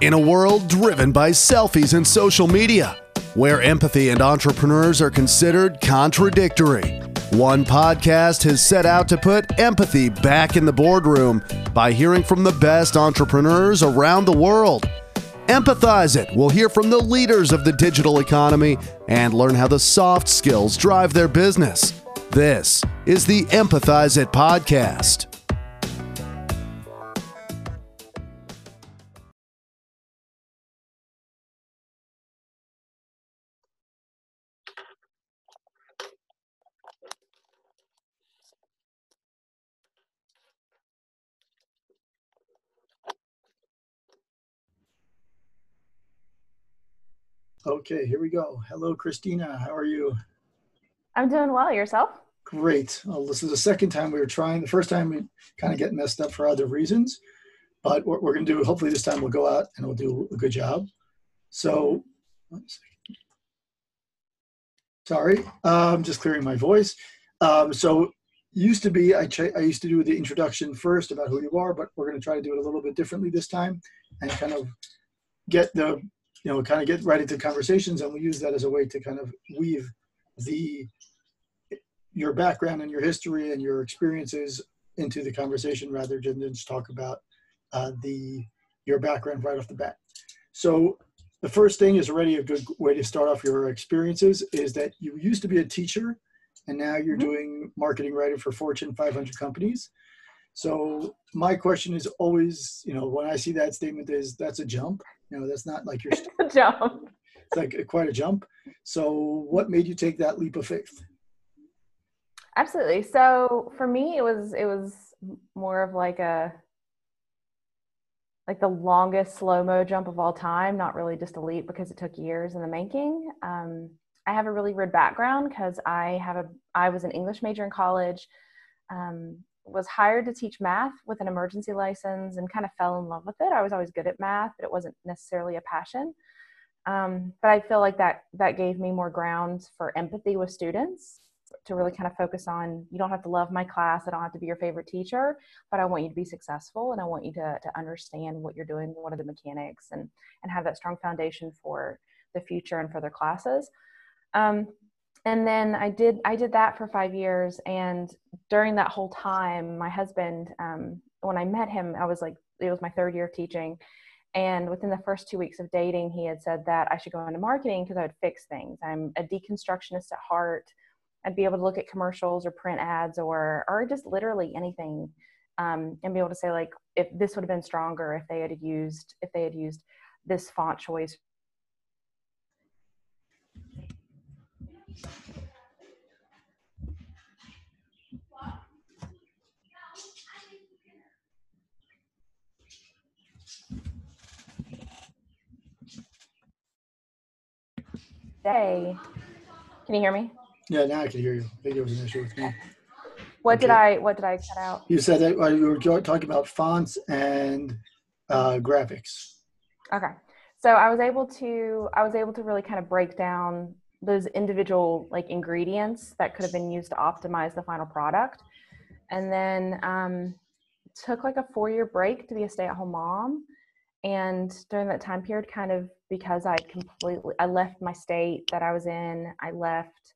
In a world driven by selfies and social media, where empathy and entrepreneurs are considered contradictory, one podcast has set out to put empathy back in the boardroom by hearing from the best entrepreneurs around the world. Empathize It will hear from the leaders of the digital economy and learn how the soft skills drive their business. This is the Empathize It podcast. Okay, here we go. Hello, Christina. How are you? I'm doing well. Yourself? Great. Well, this is the second time we were trying. The first time we kind of get messed up for other reasons, but what we're going to do, hopefully this time we'll go out and we'll do a good job. So, one second. Sorry, I'm um, just clearing my voice. Um, so, used to be I, I used to do the introduction first about who you are, but we're going to try to do it a little bit differently this time and kind of get the you know, kind of get right into conversations, and we use that as a way to kind of weave the your background and your history and your experiences into the conversation rather than just talk about uh, the your background right off the bat. So the first thing is already a good way to start off your experiences is that you used to be a teacher and now you're mm-hmm. doing marketing writing for Fortune 500 companies. So my question is always, you know, when I see that statement is that's a jump. You know, that's not like you're jump. It's like quite a jump. So what made you take that leap of faith? Absolutely. So for me, it was it was more of like a like the longest slow mo jump of all time. Not really just a leap because it took years in the making. Um, I have a really weird background because I have a I was an English major in college. Um, was hired to teach math with an emergency license and kind of fell in love with it. I was always good at math, but it wasn't necessarily a passion. Um, but I feel like that that gave me more grounds for empathy with students to really kind of focus on you don't have to love my class i don't have to be your favorite teacher but i want you to be successful and i want you to, to understand what you're doing what are the mechanics and and have that strong foundation for the future and for their classes um, and then I did I did that for five years, and during that whole time, my husband, um, when I met him, I was like, it was my third year of teaching, and within the first two weeks of dating, he had said that I should go into marketing because I would fix things. I'm a deconstructionist at heart. I'd be able to look at commercials or print ads or or just literally anything, um, and be able to say like, if this would have been stronger if they had used if they had used this font choice Day. Can you hear me? Yeah, now I can hear you. I think it was an issue with me. What okay. did I What did I cut out? You said that you were talking about fonts and uh, graphics. Okay, so I was able to I was able to really kind of break down those individual like ingredients that could have been used to optimize the final product. And then um, took like a four year break to be a stay at home mom. And during that time period kind of because i completely i left my state that i was in i left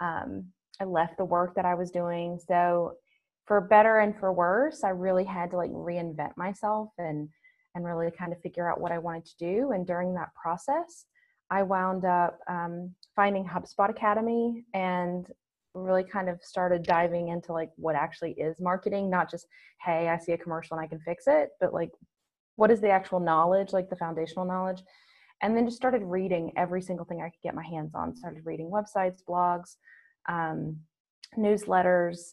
um, i left the work that i was doing. So for better and for worse i really had to like reinvent myself and and really kind of figure out what i wanted to do. And during that process I wound up um, finding HubSpot Academy and really kind of started diving into like what actually is marketing, not just, hey, I see a commercial and I can fix it, but like what is the actual knowledge, like the foundational knowledge. And then just started reading every single thing I could get my hands on. Started reading websites, blogs, um, newsletters,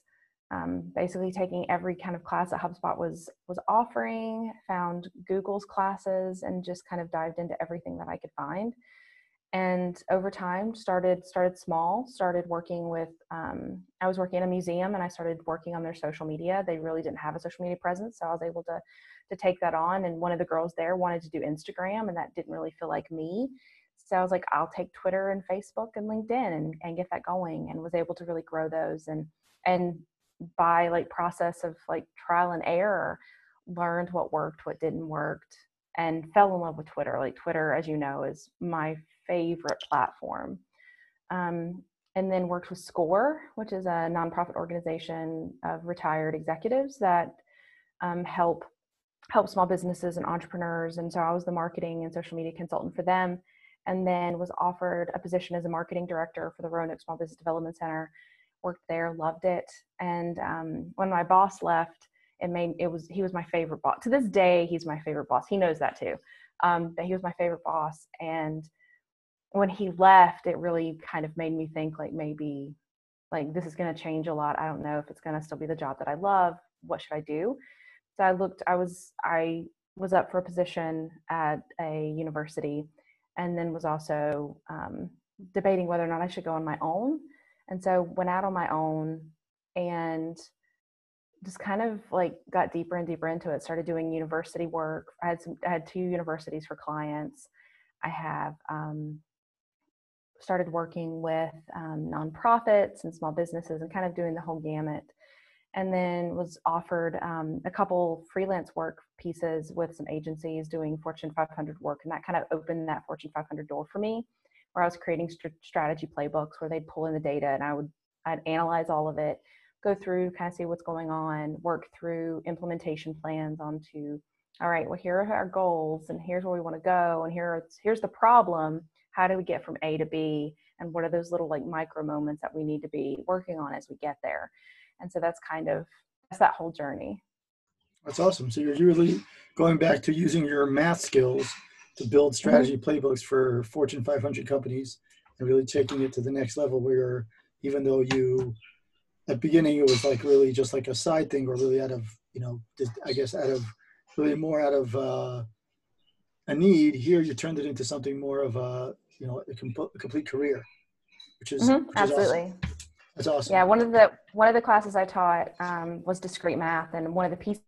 um, basically taking every kind of class that HubSpot was was offering, found Google's classes, and just kind of dived into everything that I could find and over time started started small started working with um, i was working in a museum and i started working on their social media they really didn't have a social media presence so i was able to to take that on and one of the girls there wanted to do instagram and that didn't really feel like me so i was like i'll take twitter and facebook and linkedin and, and get that going and was able to really grow those and and by like process of like trial and error learned what worked what didn't work and fell in love with Twitter. Like Twitter, as you know, is my favorite platform. Um, and then worked with SCORE, which is a nonprofit organization of retired executives that um, help help small businesses and entrepreneurs. And so I was the marketing and social media consultant for them, and then was offered a position as a marketing director for the Roanoke Small Business Development Center. Worked there, loved it, and um, when my boss left, it made it was he was my favorite boss. To this day, he's my favorite boss. He knows that too. Um, but he was my favorite boss, and when he left, it really kind of made me think like maybe like this is going to change a lot. I don't know if it's going to still be the job that I love. What should I do? So I looked. I was I was up for a position at a university, and then was also um, debating whether or not I should go on my own. And so went out on my own and just kind of like got deeper and deeper into it. Started doing university work. I had some. I had two universities for clients. I have um, started working with um, nonprofits and small businesses and kind of doing the whole gamut. And then was offered um, a couple freelance work pieces with some agencies doing Fortune 500 work. And that kind of opened that Fortune 500 door for me, where I was creating st- strategy playbooks where they'd pull in the data and I would I'd analyze all of it, go through, kind of see what's going on, work through implementation plans onto, all right, well, here are our goals and here's where we want to go and here here's the problem how do we get from A to B? And what are those little like micro moments that we need to be working on as we get there? And so that's kind of that's that whole journey. That's awesome. So you're really going back to using your math skills to build mm-hmm. strategy playbooks for Fortune 500 companies and really taking it to the next level where even though you at beginning it was like really just like a side thing or really out of you know I guess out of really more out of uh, a need here you turned it into something more of a you know a, com- a complete career, which is, mm-hmm, which absolutely. Is awesome. That's awesome. Yeah, one of the one of the classes I taught um, was discrete math, and one of the pieces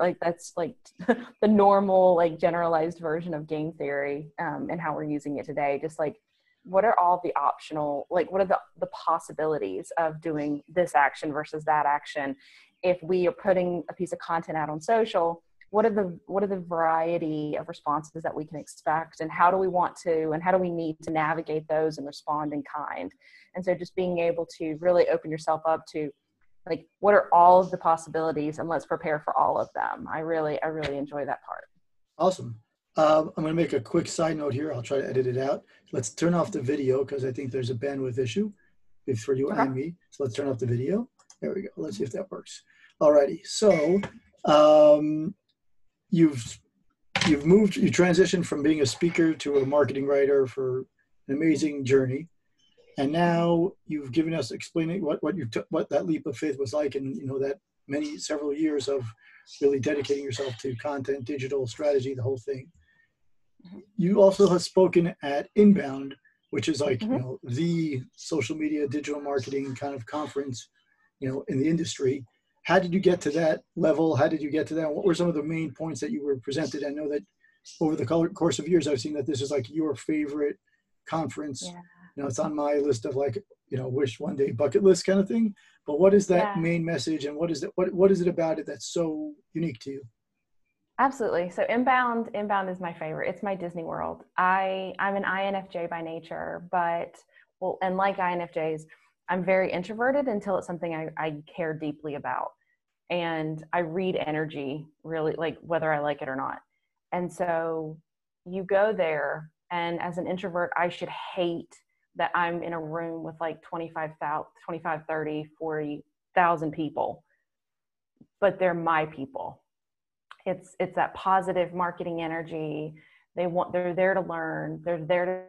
like that's like the normal like generalized version of game theory um, and how we're using it today. Just like what are all the optional like what are the, the possibilities of doing this action versus that action? If we are putting a piece of content out on social what are the what are the variety of responses that we can expect? And how do we want to and how do we need to navigate those and respond in kind? And so just being able to really open yourself up to like what are all of the possibilities and let's prepare for all of them. I really i really enjoy that part. Awesome. Um, i'm going to make a quick side note here. I'll try to edit it out. Let's turn off the video because i think there's a bandwidth issue for you okay. and me. So let's turn off the video. There we go. Let's see if that works. Alrighty. So um, you've you've moved you transitioned from being a speaker to a marketing writer for an amazing journey and now you've given us explaining what what you took what that leap of faith was like and you know that many several years of really dedicating yourself to content digital strategy the whole thing. Mm-hmm. you also have spoken at inbound which is like mm-hmm. you know the social media digital marketing kind of conference you know in the industry. How did you get to that level? How did you get to that? What were some of the main points that you were presented? I know that over the course of years i've seen that this is like your favorite conference yeah you know, it's on my list of like, you know, wish one day bucket list kind of thing. But what is that yeah. main message and what is it, what, what is it about it that's so unique to you? Absolutely. So inbound, inbound is my favorite. It's my Disney World. I, I'm an INFJ by nature, but well, and like INFJs, I'm very introverted until it's something I, I care deeply about. And I read energy really like whether I like it or not. And so you go there and as an introvert, I should hate that I'm in a room with like 25,000, 25, 30, 40,000 people, but they're my people. It's, it's that positive marketing energy. They want, they're there to learn. They're there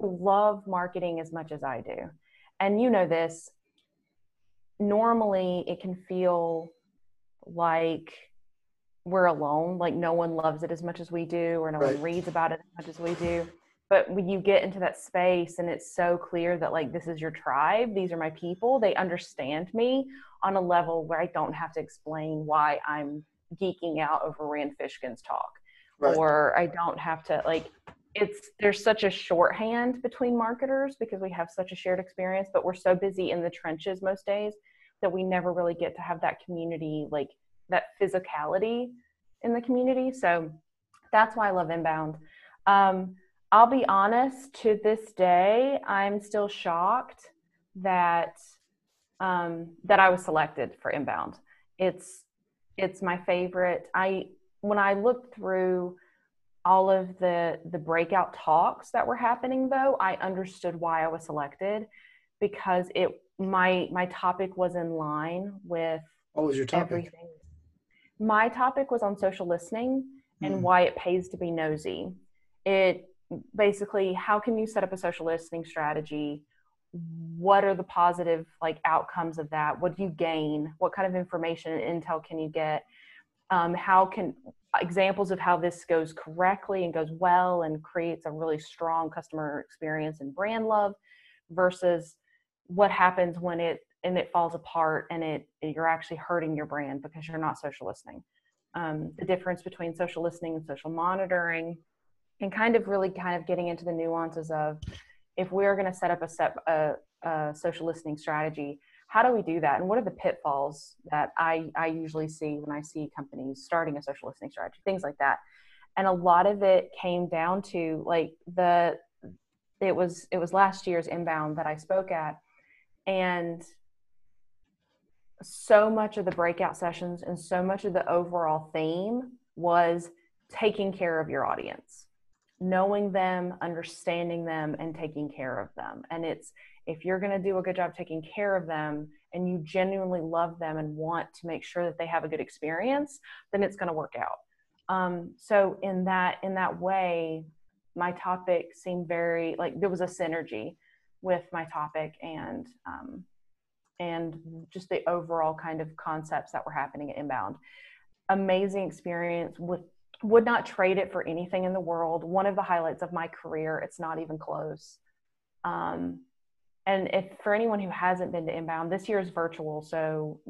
to love marketing as much as I do. And you know this, normally it can feel like we're alone. Like no one loves it as much as we do, or no right. one reads about it as much as we do. But when you get into that space and it's so clear that like this is your tribe, these are my people, they understand me on a level where I don't have to explain why I'm geeking out over Rand Fishkin's talk. Right. Or I don't have to like it's there's such a shorthand between marketers because we have such a shared experience, but we're so busy in the trenches most days that we never really get to have that community like that physicality in the community. So that's why I love inbound. Um, I'll be honest, to this day, I'm still shocked that um, that I was selected for inbound. It's it's my favorite. I when I looked through all of the the breakout talks that were happening though, I understood why I was selected because it my my topic was in line with what was your topic? Everything. My topic was on social listening and mm. why it pays to be nosy. It basically how can you set up a social listening strategy? What are the positive like outcomes of that? What do you gain? What kind of information and intel can you get? Um, how can examples of how this goes correctly and goes well and creates a really strong customer experience and brand love versus what happens when it and it falls apart and it you're actually hurting your brand because you're not social listening. Um, the difference between social listening and social monitoring and kind of really kind of getting into the nuances of if we're going to set up a set a, a social listening strategy how do we do that? And what are the pitfalls that i i usually see when i see companies starting a social listening strategy things like that? And a lot of it came down to like the it was it was last year's inbound that i spoke at and so much of the breakout sessions and so much of the overall theme was taking care of your audience knowing them understanding them and taking care of them. And it's if you're going to do a good job taking care of them and you genuinely love them and want to make sure that they have a good experience then it's going to work out. Um, so in that in that way my topic seemed very like there was a synergy with my topic and um, and just the overall kind of concepts that were happening at inbound. Amazing experience with would not trade it for anything in the world. One of the highlights of my career it's not even close. Um, and if for anyone who hasn't been to inbound this year is virtual so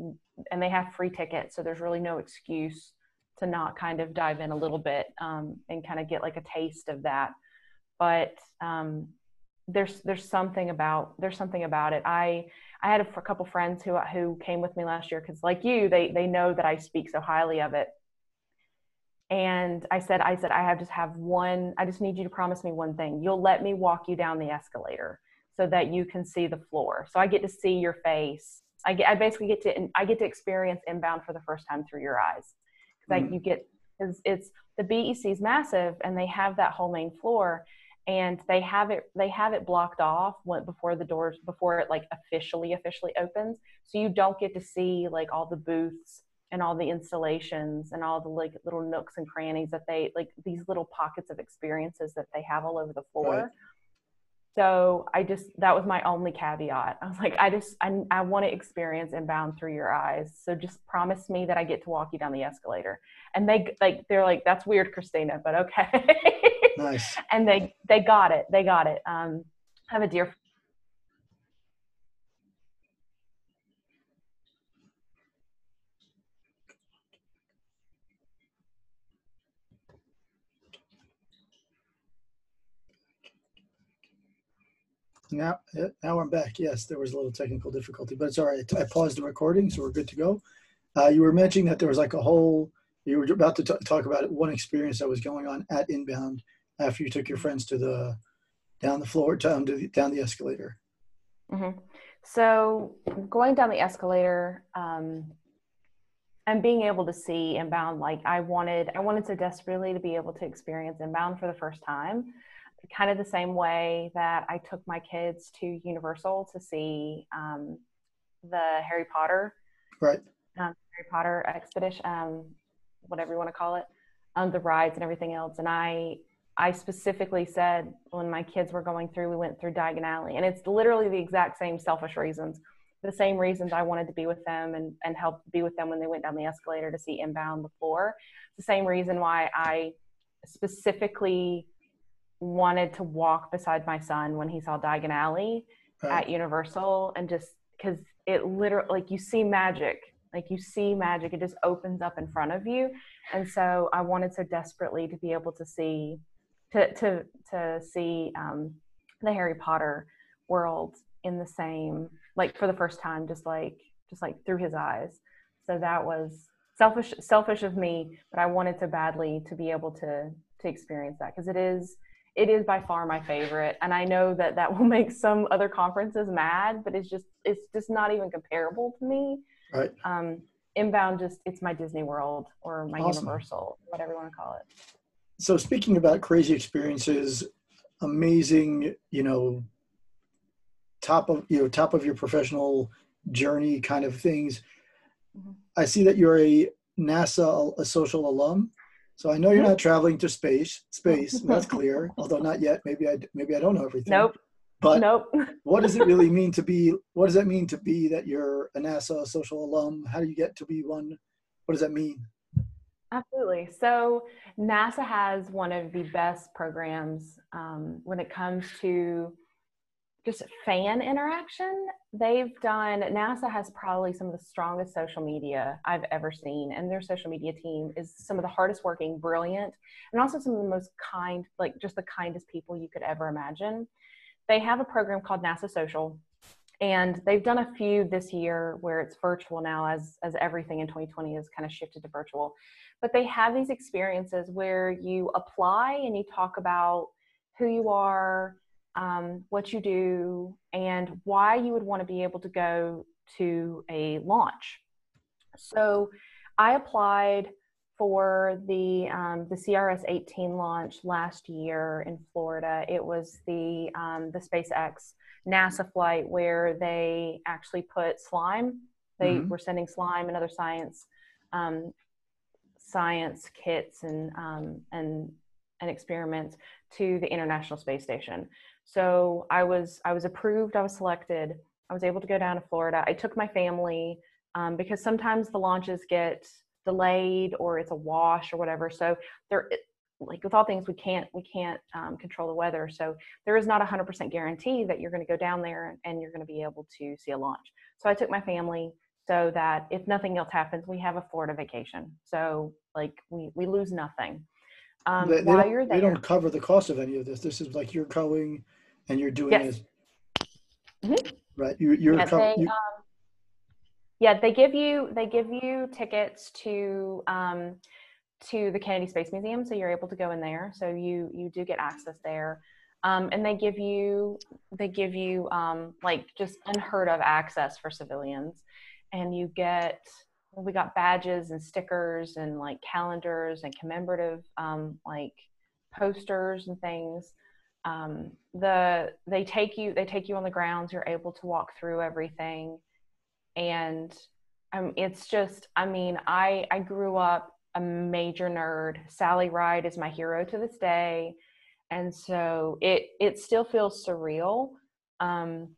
and they have free tickets so there's really no excuse to not kind of dive in a little bit um, and kind of get like a taste of that but um, there's there's something about there's something about it. I I had a, a couple friends who who came with me last year because like you, they they know that I speak so highly of it. And I said I said I have just have one. I just need you to promise me one thing. You'll let me walk you down the escalator so that you can see the floor. So I get to see your face. I get I basically get to I get to experience inbound for the first time through your eyes. Like mm-hmm. you get because it's the BEC is massive and they have that whole main floor and they have it they have it blocked off before the doors before it like officially officially opens so you don't get to see like all the booths and all the installations and all the like little nooks and crannies that they like these little pockets of experiences that they have all over the floor right. So i just that was my only caveat i was like i just i, I want to experience inbound through your eyes so just promise me that i get to walk you down the escalator and they like they're like that's weird christina but okay Nice. and they they got it. They got it. Um, I have a dear Now, now I'm back. Yes, there was a little technical difficulty, but it's all right. I paused the recording, so we're good to go. Uh, you were mentioning that there was like a whole. You were about to talk about it, one experience that was going on at Inbound after you took your friends to the down the floor down the, down the escalator mm-hmm. so going down the escalator um, and being able to see inbound like i wanted i wanted so desperately to be able to experience inbound for the first time kind of the same way that i took my kids to universal to see um, the harry potter right um, harry potter expedition um, whatever you want to call it um, the rides and everything else and i I specifically said when my kids were going through, we went through Diagon Alley, and it's literally the exact same selfish reasons. the same reasons I wanted to be with them and, and help be with them when they went down the escalator to see inbound before. It's The same reason why I specifically wanted to walk beside my son when he saw Diagon Alley at Universal and just because it literally like you see magic like you see magic. It just opens up in front of you. And so i wanted so desperately to be able to see to to to see um, the harry potter world in the same like for the first time just like just like through his eyes. So that was selfish selfish of me but i wanted to badly to be able to to experience that because it is it is by far my favorite and i know that that will make some other conferences mad but it's just it's just not even comparable to me right um inbound just it's my disney world or my awesome. universal whatever you want to call it so speaking about crazy experiences amazing you know top of you know top of your professional journey kind of things mm-hmm. i see that you're a nasa a social alum so I know you're not traveling to space. Space, that's clear. Although not yet. Maybe I maybe I don't know everything. Nope. But nope. what does it really mean to be? What does that mean to be that you're a NASA social alum? How do you get to be one? What does that mean? Absolutely. So NASA has one of the best programs um, when it comes to just fan interaction. They've done, NASA has probably some of the strongest social media I've ever seen. And their social media team is some of the hardest working, brilliant, and also some of the most kind, like just the kindest people you could ever imagine. They have a program called NASA Social. And they've done a few this year where it's virtual now, as, as everything in 2020 has kind of shifted to virtual. But they have these experiences where you apply and you talk about who you are, um, what you do, and why you would want to be able to go to a launch. So I applied for the um, the CRS 18 launch last year in Florida. It was the um, the SpaceX NASA flight where they actually put slime. They mm-hmm. were sending slime and other science um, science kits and um, and and experiments to the International Space Station. So I was I was approved. I was selected. I was able to go down to Florida. I took my family um, because sometimes the launches get delayed or it's a wash or whatever. So there, like with all things, we can't we can't um, control the weather. So there is not a hundred percent guarantee that you're going to go down there and you're going to be able to see a launch. So I took my family so that if nothing else happens, we have a Florida vacation. So like we we lose nothing. Um, they, they while you're there, they don't cover the cost of any of this. This is like you're going and you're doing yes. it mm-hmm. right? You, you're yeah, they, you, um, yeah they give you they give you tickets to um, to the kennedy space museum so you're able to go in there. So you you do get access there. Um, and they give you they give you um, like just unheard of access for civilians. And you get we got badges and stickers and like calendars and commemorative um, like posters and things um, the they take you they take you on the grounds you're able to walk through everything. And um, it's just i mean i i grew up a major nerd. Sally ride is my hero to this day. And so it it still feels surreal. Um,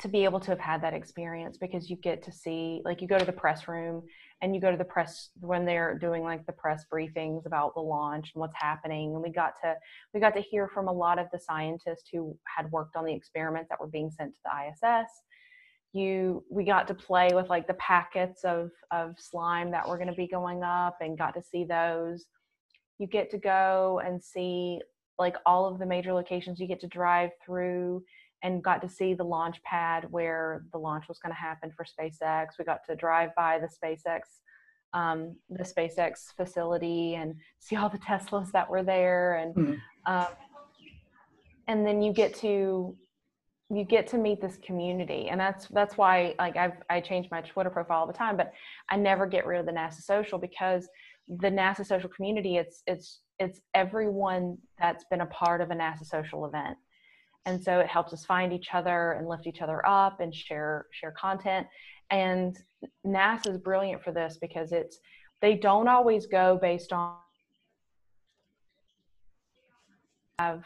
to be able to have had that experience because you get to see like you go to the press room and you go to the press when they're doing like the press briefings about the launch and what's happening. And we got to we got to hear from a lot of the scientists who had worked on the experiments that were being sent to the ISS you we got to play with like the packets of of slime that were going to be going up and got to see those. You get to go and see like all of the major locations. You get to drive through and got to see the launch pad where the launch was going to happen for SpaceX. We got to drive by the SpaceX um, the SpaceX facility and see all the Teslas that were there, and mm-hmm. um, and then you get to you get to meet this community, and that's that's why like I've I change my Twitter profile all the time, but I never get rid of the NASA social because the NASA social community it's it's it's everyone that's been a part of a NASA social event and so it helps us find each other and lift each other up and share share content. And nasa is brilliant for this because it's they don't always go based on have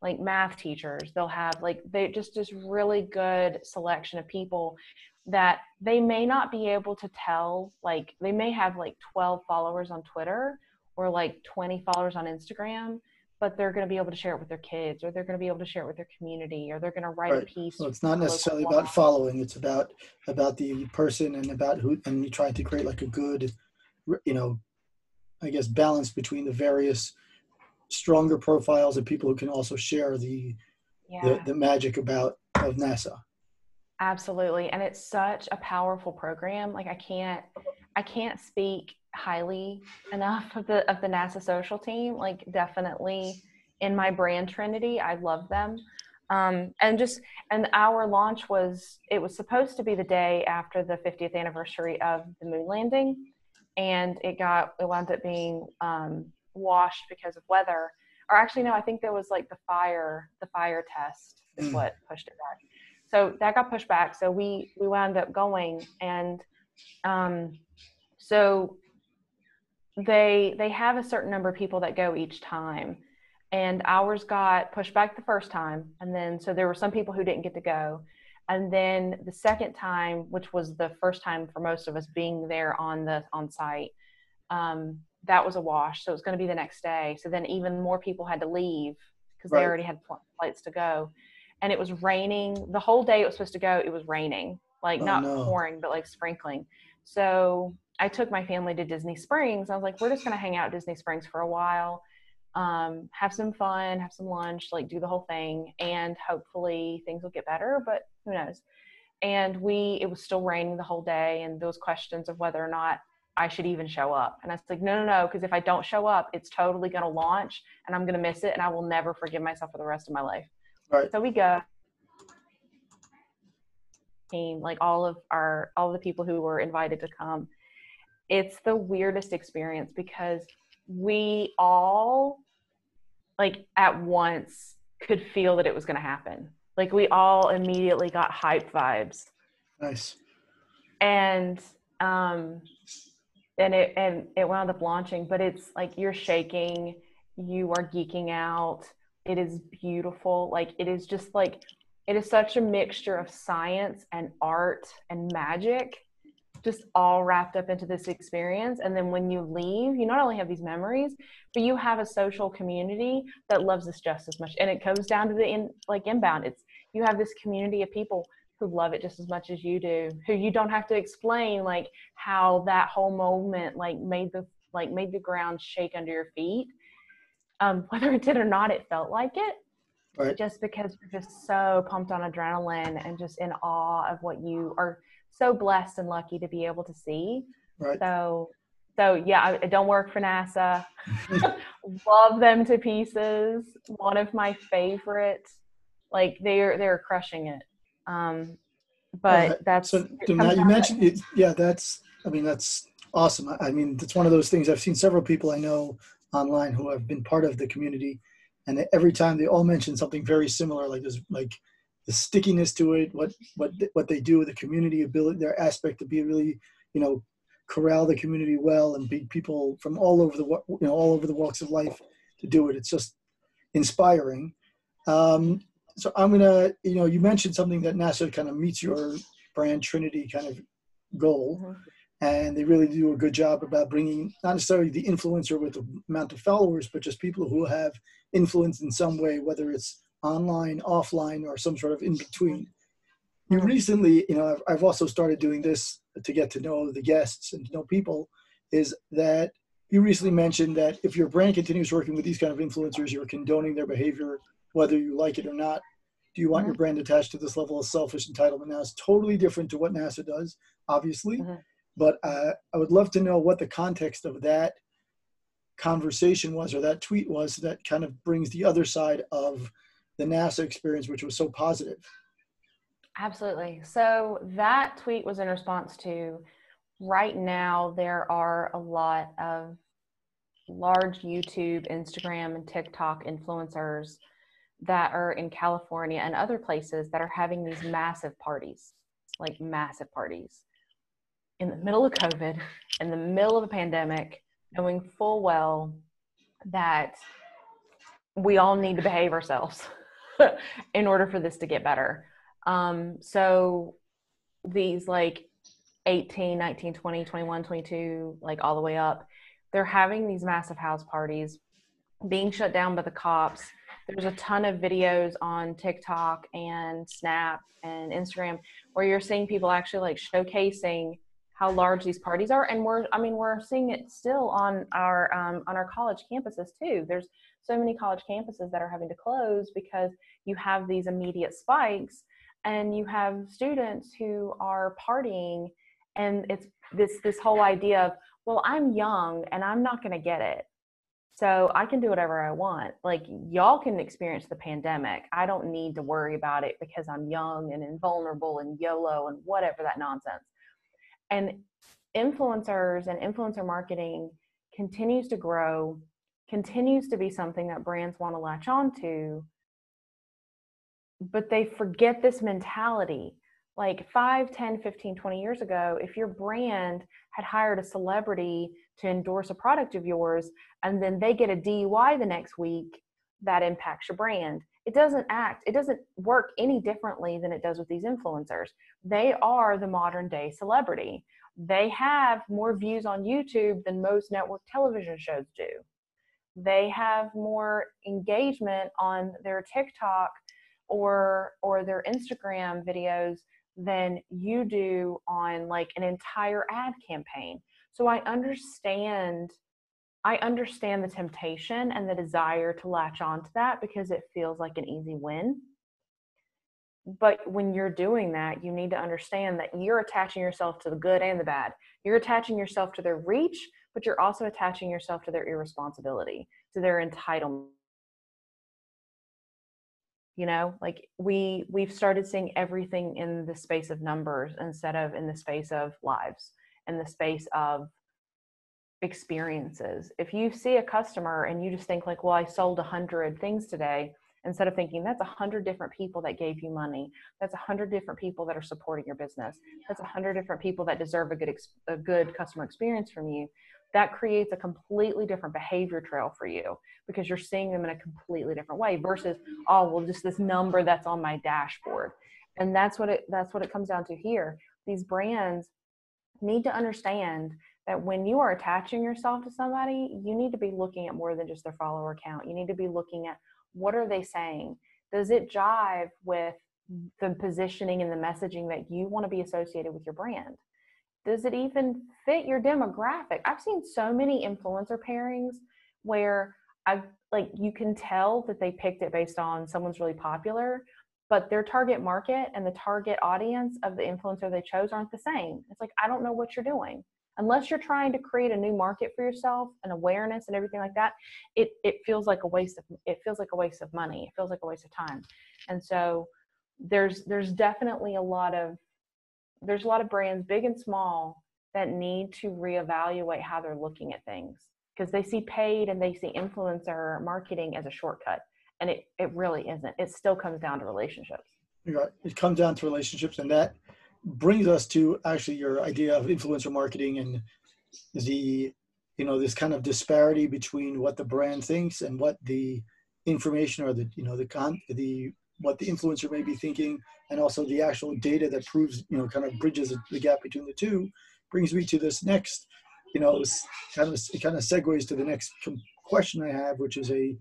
like math teachers. They'll have like they just just really good selection of people that they may not be able to tell like they may have like 12 followers on twitter or like 20 followers on instagram but they're going to be able to share it with their kids or they're going to be able to share it with their community or they're going to write right. a piece well, it's not necessarily about following it's about about the person and about who and you try to create like a good you know i guess balance between the various stronger profiles of people who can also share the yeah. the, the magic about of nasa absolutely and it's such a powerful program like i can't i can't speak highly enough of the of the NASA social team. Like definitely in my brand trinity, I love them. Um, and just and our launch was it was supposed to be the day after the 50th anniversary of the moon landing, and it got it wound up being um, washed because of weather. Or actually, no, I think there was like the fire the fire test is mm. what pushed it back. So that got pushed back. So we we wound up going and um, so they they have a certain number of people that go each time. And ours got pushed back the first time. And then so there were some people who didn't get to go. And then the second time which was the first time for most of us being there on the on site um, that was a wash. So it was going to be the next day. So then even more people had to leave because right. they already had flights to go. And it was raining. The whole day it was supposed to go it was raining like oh, not no. pouring but like sprinkling so I took my family to Disney Springs. I was like, we're just going to hang out at Disney Springs for a while, um, have some fun, have some lunch, like do the whole thing, and hopefully things will get better. But who knows? And we, it was still raining the whole day, and those questions of whether or not I should even show up. And I was like, no, no, no, because if I don't show up, it's totally going to launch, and I'm going to miss it, and I will never forgive myself for the rest of my life. Right. So we go team like all of our all the people who were invited to come. It's the weirdest experience because we all like at once could feel that it was going to happen. Like we all immediately got hype vibes. Nice. And um and it and it wound up launching but it's like you're shaking you are geeking out. It is beautiful. Like it is just like it is such a mixture of science and art and magic just all wrapped up into this experience. And then when you leave you not only have these memories but you have a social community that loves this just as much. And it comes down to the in like inbound. It's you have this community of people who love it just as much as you do who you don't have to explain like how that whole moment like made the like made the ground shake under your feet. Um, whether it did or not it felt like it right. just because you're just so pumped on adrenaline and just in awe of what you are so blessed and lucky to be able to see. Right. So, so yeah, I, I don't work for NASA. Love them to pieces. One of my favorites. Like they're they're crushing it. Um, but uh, that's so. Now you mentioned it. Yeah, that's. I mean, that's awesome. I, I mean, it's one of those things. I've seen several people I know online who have been part of the community, and every time they all mention something very similar. Like there's like the stickiness to it, what what what they do, the community ability, their aspect to be really, you know, corral the community well and be people from all over the you know all over the walks of life to do it. It's just inspiring. Um, so I'm gonna, you know, you mentioned something that NASA kind of meets your brand Trinity kind of goal, mm-hmm. And they really do a good job about bringing not necessarily the influencer with the amount of followers, but just people who have influence in some way, whether it's online, offline, or some sort of in between. You recently, you know, I've, I've also started doing this to get to know the guests and to know people. Is that you recently mentioned that if your brand continues working with these kind of influencers, you're condoning their behavior, whether you like it or not. Do you want your mm-hmm. brand attached to this level of selfish entitlement? Now, it's totally different to what NASA does, obviously, mm-hmm. But uh, I would love to know what the context of that conversation was or that tweet was that kind of brings the other side of the NASA experience, which was so positive. Absolutely. So that tweet was in response to right now there are a lot of large YouTube, Instagram, and TikTok influencers that are in California and other places that are having these massive parties, like massive parties in the middle of COVID, in the middle of a pandemic, knowing full well that we all need to behave ourselves. in order for this to get better. Um, so these like 18 19 20 21 22 like all the way up they're having these massive house parties being shut down by the cops there's a ton of videos on tiktok and snap and instagram where you're seeing people actually like showcasing how large these parties are and we're i mean we're seeing it still on our um, on our college campuses too. There's so many college campuses that are having to close because you have these immediate spikes and you have students who are partying and it's this this whole idea of well i'm young and i'm not going to get it. So i can do whatever i want. Like y'all can experience the pandemic. I don't need to worry about it because i'm young and invulnerable and yolo and whatever that nonsense and influencers and influencer marketing continues to grow continues to be something that brands want to latch on to but they forget this mentality. Like 5 10 15 20 years ago if your brand had hired a celebrity to endorse a product of yours and then they get a dui the next week that impacts your brand. It doesn't act it doesn't work any differently than it does with these influencers. They are the modern day celebrity. They have more views on youtube than most network television shows do. They have more engagement on their tiktok or or their instagram videos than you do on like an entire ad campaign. So i understand I understand the temptation and the desire to latch on to that because it feels like an easy win. But when you're doing that, you need to understand that you're attaching yourself to the good and the bad. You're attaching yourself to their reach, but you're also attaching yourself to their irresponsibility, to their entitlement. You know, like we we've started seeing everything in the space of numbers instead of in the space of lives, in the space of experiences. If you see a customer and you just think like, well, I sold a hundred things today, instead of thinking that's a hundred different people that gave you money, that's a hundred different people that are supporting your business, that's a hundred different people that deserve a good a good customer experience from you. That creates a completely different behavior trail for you because you're seeing them in a completely different way versus oh well just this number that's on my dashboard. And that's what it that's what it comes down to here. These brands need to understand that when you are attaching yourself to somebody, you need to be looking at more than just their follower count. You need to be looking at what are they saying? Does it jive with the positioning and the messaging that you want to be associated with your brand? Does it even fit your demographic? I've seen so many influencer pairings where I like you can tell that they picked it based on someone's really popular, but their target market and the target audience of the influencer they chose aren't the same. It's like I don't know what you're doing unless you're trying to create a new market for yourself and awareness and everything like that it it feels like a waste of it feels like a waste of money. It feels like a waste of time. And so there's there's definitely a lot of there's a lot of brands big and small that need to reevaluate how they're looking at things. Because they see paid and they see influencer marketing as a shortcut and it, it really isn't. It still comes down to relationships. It comes down to relationships and that brings us to actually your idea of influencer marketing and the you know this kind of disparity between what the brand thinks and what the information or the you know the con the what the influencer may be thinking. And also the actual data that proves you know kind of bridges the gap between the two brings me to this next you know kind of it kind of segues to the next question i have which is a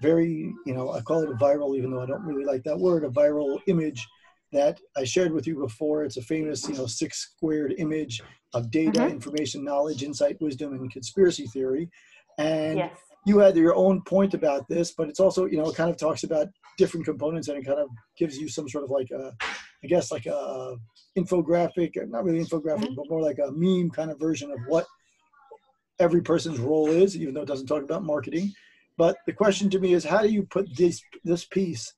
very you know i call it a viral even though i don't really like that word a viral image that I shared with you before. It's a famous, you know, six squared image of data, mm-hmm. information, knowledge, insight, wisdom, and conspiracy theory. And yes. you had your own point about this, but it's also, you know, it kind of talks about different components and it kind of gives you some sort of like a, I guess like a infographic, not really infographic, mm-hmm. but more like a meme kind of version of what every person's role is, even though it doesn't talk about marketing. But the question to me is, how do you put this this piece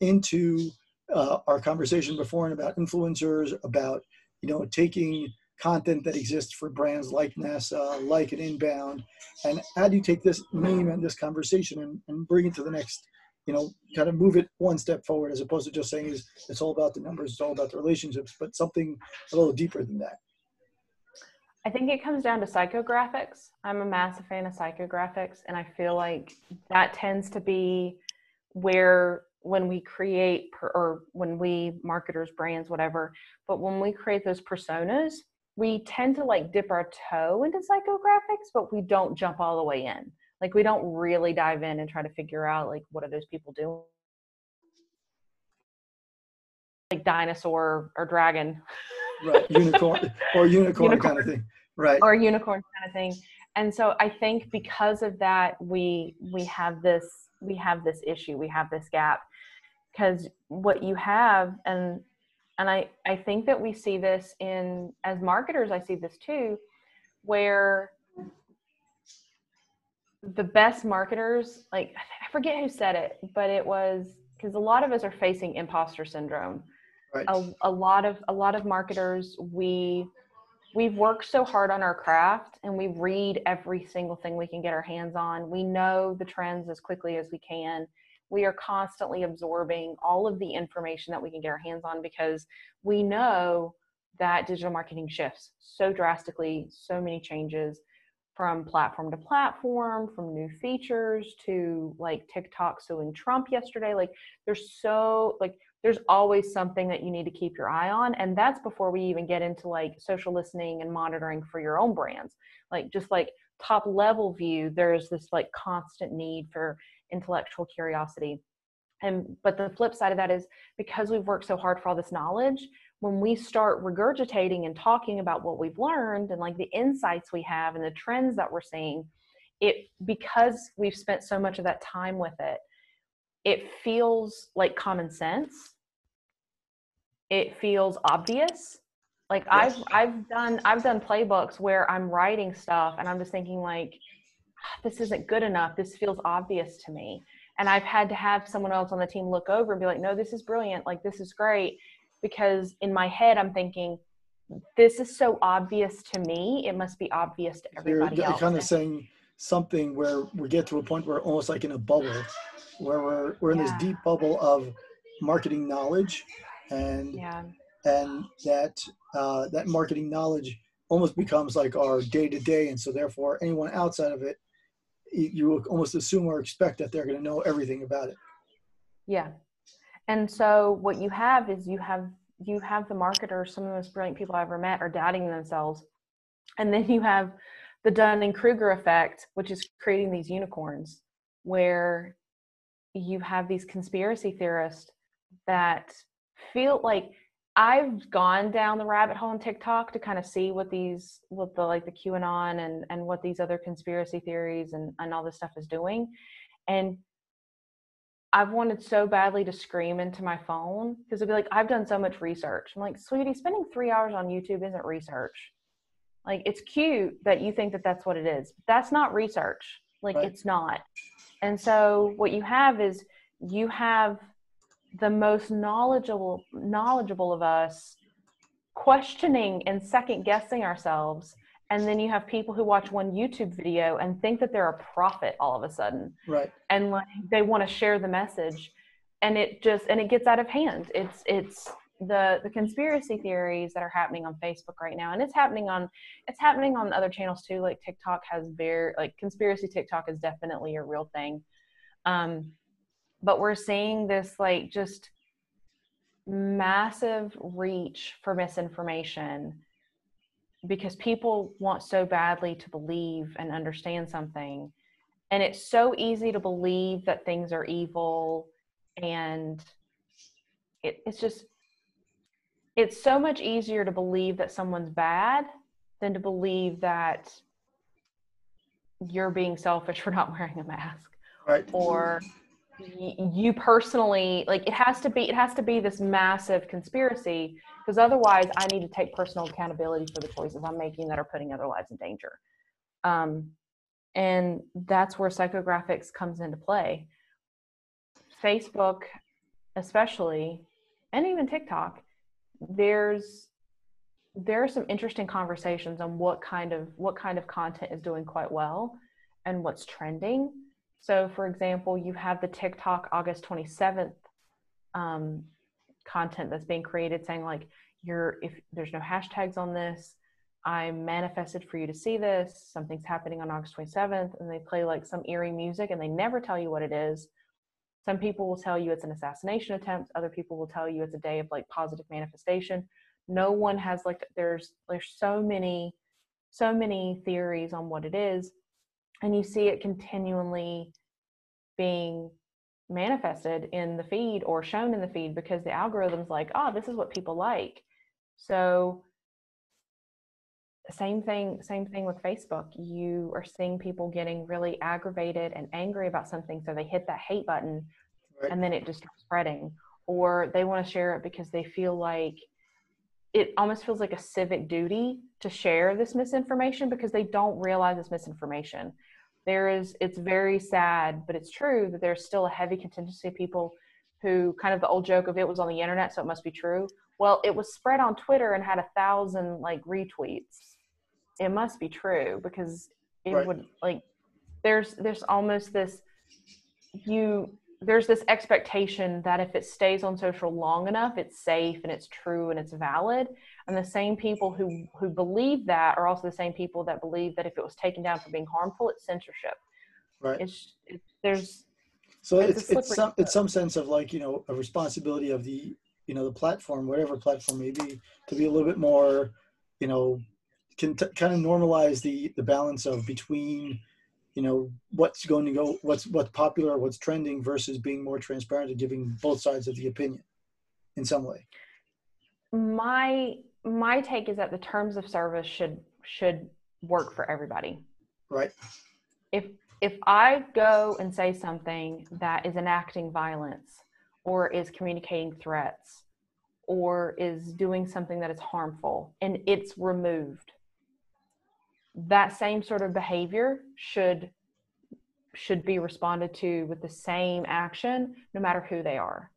into uh, our conversation before and about influencers, about you know taking content that exists for brands like NASA, like an inbound, and how do you take this meme and this conversation and, and bring it to the next, you know, kind of move it one step forward as opposed to just saying is it's all about the numbers, it's all about the relationships, but something a little deeper than that. I think it comes down to psychographics. I'm a massive fan of psychographics, and I feel like that tends to be where when we create per, or when we marketers brands whatever but when we create those personas we tend to like dip our toe into psychographics but we don't jump all the way in. Like we don't really dive in and try to figure out like what are those people doing? Like dinosaur or dragon. Right. Unicorn or unicorn, unicorn, kind of thing. Right. Or unicorn kind of thing. And so i think because of that we we have this we have this issue we have this gap because what you have and and I, I think that we see this in as marketers i see this too where the best marketers like i forget who said it but it was because a lot of us are facing imposter syndrome. Right. a, a lot of a lot of marketers we we've worked so hard on our craft and we read every single thing we can get our hands on. We know the trends as quickly as we can we are constantly absorbing all of the information that we can get our hands on because we know that digital marketing shifts so drastically, so many changes from platform to platform, from new features to like TikTok suing Trump yesterday. Like there's so like there's always something that you need to keep your eye on. And that's before we even get into like social listening and monitoring for your own brands. Like just like top level view, there's this like constant need for intellectual curiosity. And but the flip side of that is because we've worked so hard for all this knowledge when we start regurgitating and talking about what we've learned and like the insights we have and the trends that we're seeing it because we've spent so much of that time with it it feels like common sense. It feels obvious. Like yes. i've i've done i've done playbooks where i'm writing stuff and i'm just thinking like this isn't good enough. This feels obvious to me. And I've had to have someone else on the team look over and be like, no, this is brilliant. Like, this is great. Because in my head, I'm thinking, this is so obvious to me. It must be obvious to everybody You're else. kind of saying something where we get to a point where almost like in a bubble, where we're, we're in yeah. this deep bubble of marketing knowledge and yeah. and that uh, that marketing knowledge almost becomes like our day to day and so therefore anyone outside of it you almost assume or expect that they're going to know everything about it. Yeah. And so what you have is you have you have the marketers, some of the most brilliant people I've ever met are doubting themselves. And then you have the Dunning Kruger effect, which is creating these unicorns where you have these conspiracy theorists that feel like I've gone down the rabbit hole on TikTok to kind of see what these, what the like the QAnon and and what these other conspiracy theories and and all this stuff is doing, and I've wanted so badly to scream into my phone because it'd be like I've done so much research. I'm like, sweetie, spending three hours on YouTube isn't research. Like it's cute that you think that that's what it is. But that's not research. Like right. it's not. And so what you have is you have the most knowledgeable knowledgeable of us questioning and second guessing ourselves and then you have people who watch one youtube video and think that they're a prophet all of a sudden. Right. And like they want to share the message and it just and it gets out of hand. It's it's the the conspiracy theories that are happening on facebook right now and it's happening on it's happening on other channels too like tiktok has very like conspiracy tiktok is definitely a real thing. Um but we're seeing this like just massive reach for misinformation because people want so badly to believe and understand something and it's so easy to believe that things are evil and it, it's just it's so much easier to believe that someone's bad than to believe that you're being selfish for not wearing a mask right. or you personally like it has to be it has to be this massive conspiracy because otherwise i need to take personal accountability for the choices i'm making that are putting other lives in danger. Um, and that's where psychographics comes into play. Facebook especially and even tiktok there's there are some interesting conversations on what kind of what kind of content is doing quite well and what's trending so, for example, you have the TikTok August 27th um, content that's being created saying, like, you're, if there's no hashtags on this, I manifested for you to see this. Something's happening on August 27th. And they play like some eerie music and they never tell you what it is. some people will tell you it's an assassination attempt other people will tell you it's a day of like positive manifestation no one has like there's there's so many so many theories on what it is and you see it continually being manifested in the feed or shown in the feed because the algorithm's like oh this is what people like. So same thing same thing with facebook. You are seeing people getting really aggravated and angry about something so they hit that hate button right. and then it just starts spreading. Or they want to share it because they feel like it almost feels like a civic duty to share this misinformation because they don't realize it's misinformation there is it's very sad but it's true that there's still a heavy contingency of people who kind of the old joke of it was on the internet so it must be true. Well it was spread on twitter and had a thousand like retweets. It must be true because it right. would like there's there's almost this you there's this expectation that if it stays on social long enough it's safe and it's true and it's valid and the same people who who believe that are also the same people that believe that if it was taken down for being harmful it's censorship. Right. It's it, there's so it's it's some it's some sense of like you know a responsibility of the you know the platform whatever platform may be to be a little bit more you know can t- kind of normalize the the balance of between you know what's going to go what's what's popular what's trending versus being more transparent and giving both sides of the opinion in some way. My my take is that the terms of service should should work for everybody. Right. If if i go and say something that is enacting violence or is communicating threats or is doing something that is harmful and it's removed that same sort of behavior should should be responded to with the same action no matter who they are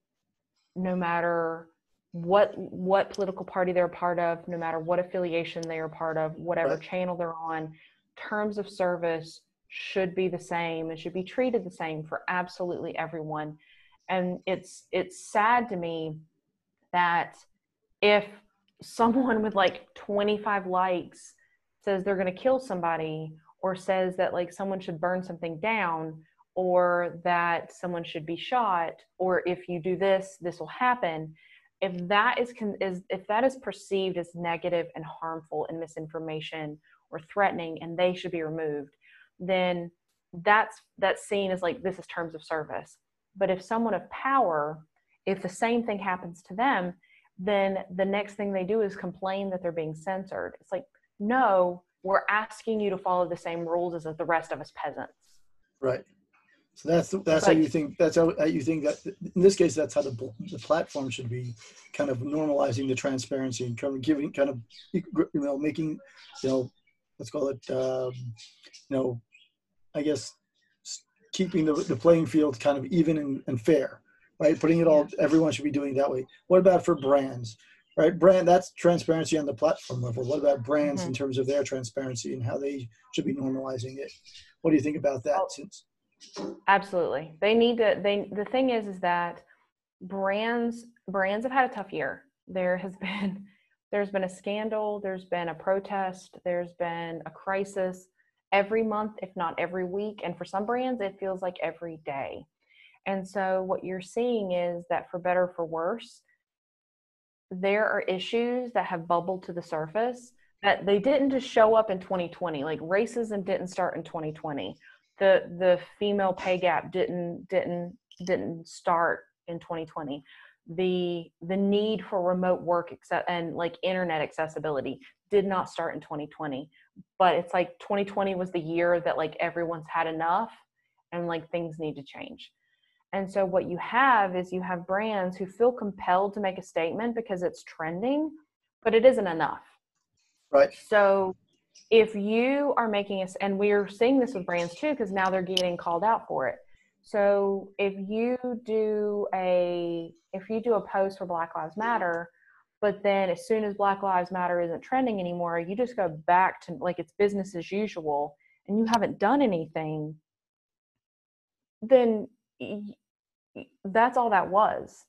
no matter what what political party they're a part of no matter what affiliation they are part of whatever right. channel they're on terms of service should be the same and should be treated the same for absolutely everyone and it's it's sad to me that if someone with like 25 likes says they're going to kill somebody or says that like someone should burn something down or that someone should be shot or if you do this this will happen if that is is if that is perceived as negative and harmful and misinformation or threatening and they should be removed then that's that's seen as like this is terms of service but if someone of power if the same thing happens to them then the next thing they do is complain that they're being censored it's like no, we're asking you to follow the same rules as the rest of us peasants. Right. So that's that's how you think. That's how, you think that in this case, that's how the the platform should be, kind of normalizing the transparency and kind of giving, kind of, you know, making, you know, let's call it, um, you know, I guess, keeping the the playing field kind of even and, and fair, right? Putting it all, everyone should be doing that way. What about for brands? right brand that's transparency on the platform level what about brands mm-hmm. in terms of their transparency and how they should be normalizing it what do you think about that oh, since absolutely. They need to they the thing is is that brands brands have had a tough year. There has been there's been a scandal there's been a protest there's been a crisis every month if not every week. And for some brands it feels like every day. And so what you're seeing is that for better for worse there are issues that have bubbled to the surface that they didn't just show up in 2020 like racism didn't start in 2020 the the female pay gap didn't didn't didn't start in 2020 the the need for remote work except and like internet accessibility did not start in 2020 but it's like 2020 was the year that like everyone's had enough and like things need to change and so what you have is you have brands who feel compelled to make a statement because it's trending, but it isn't enough. Right. So if you are making us, and we're seeing this with brands too, because now they're getting called out for it. So if you do a if you do a post for Black Lives Matter, but then as soon as Black Lives Matter isn't trending anymore, you just go back to like it's business as usual, and you haven't done anything, then that's all that was.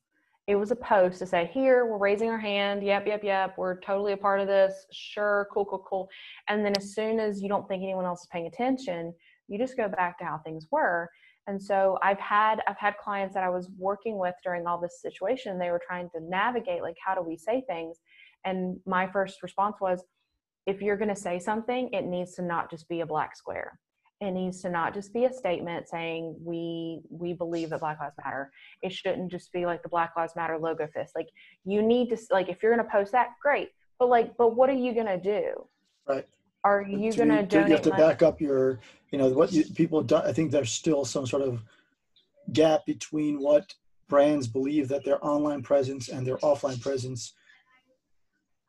It was a post to say, here, we're raising our hand. Yep, yep, yep. We're totally a part of this. Sure, cool, cool, cool. And then as soon as you don't think anyone else is paying attention, You just go back to how things were. And so I've had I've had clients that I was working with during all this situation. They were trying to navigate like how do we say things, and my first response was, if you're going to say something, it needs to not just be a black square. It needs to not just be a statement saying we we believe that Black Lives Matter. It shouldn't just be like the Black Lives Matter logo fist. Like you need to like if you're going to post that, great. But like, but what are you going to do? Right. Are you going to donate? You have to money? back up your, you know, what you, people. Do, I think there's still some sort of gap between what brands believe that their online presence and their offline presence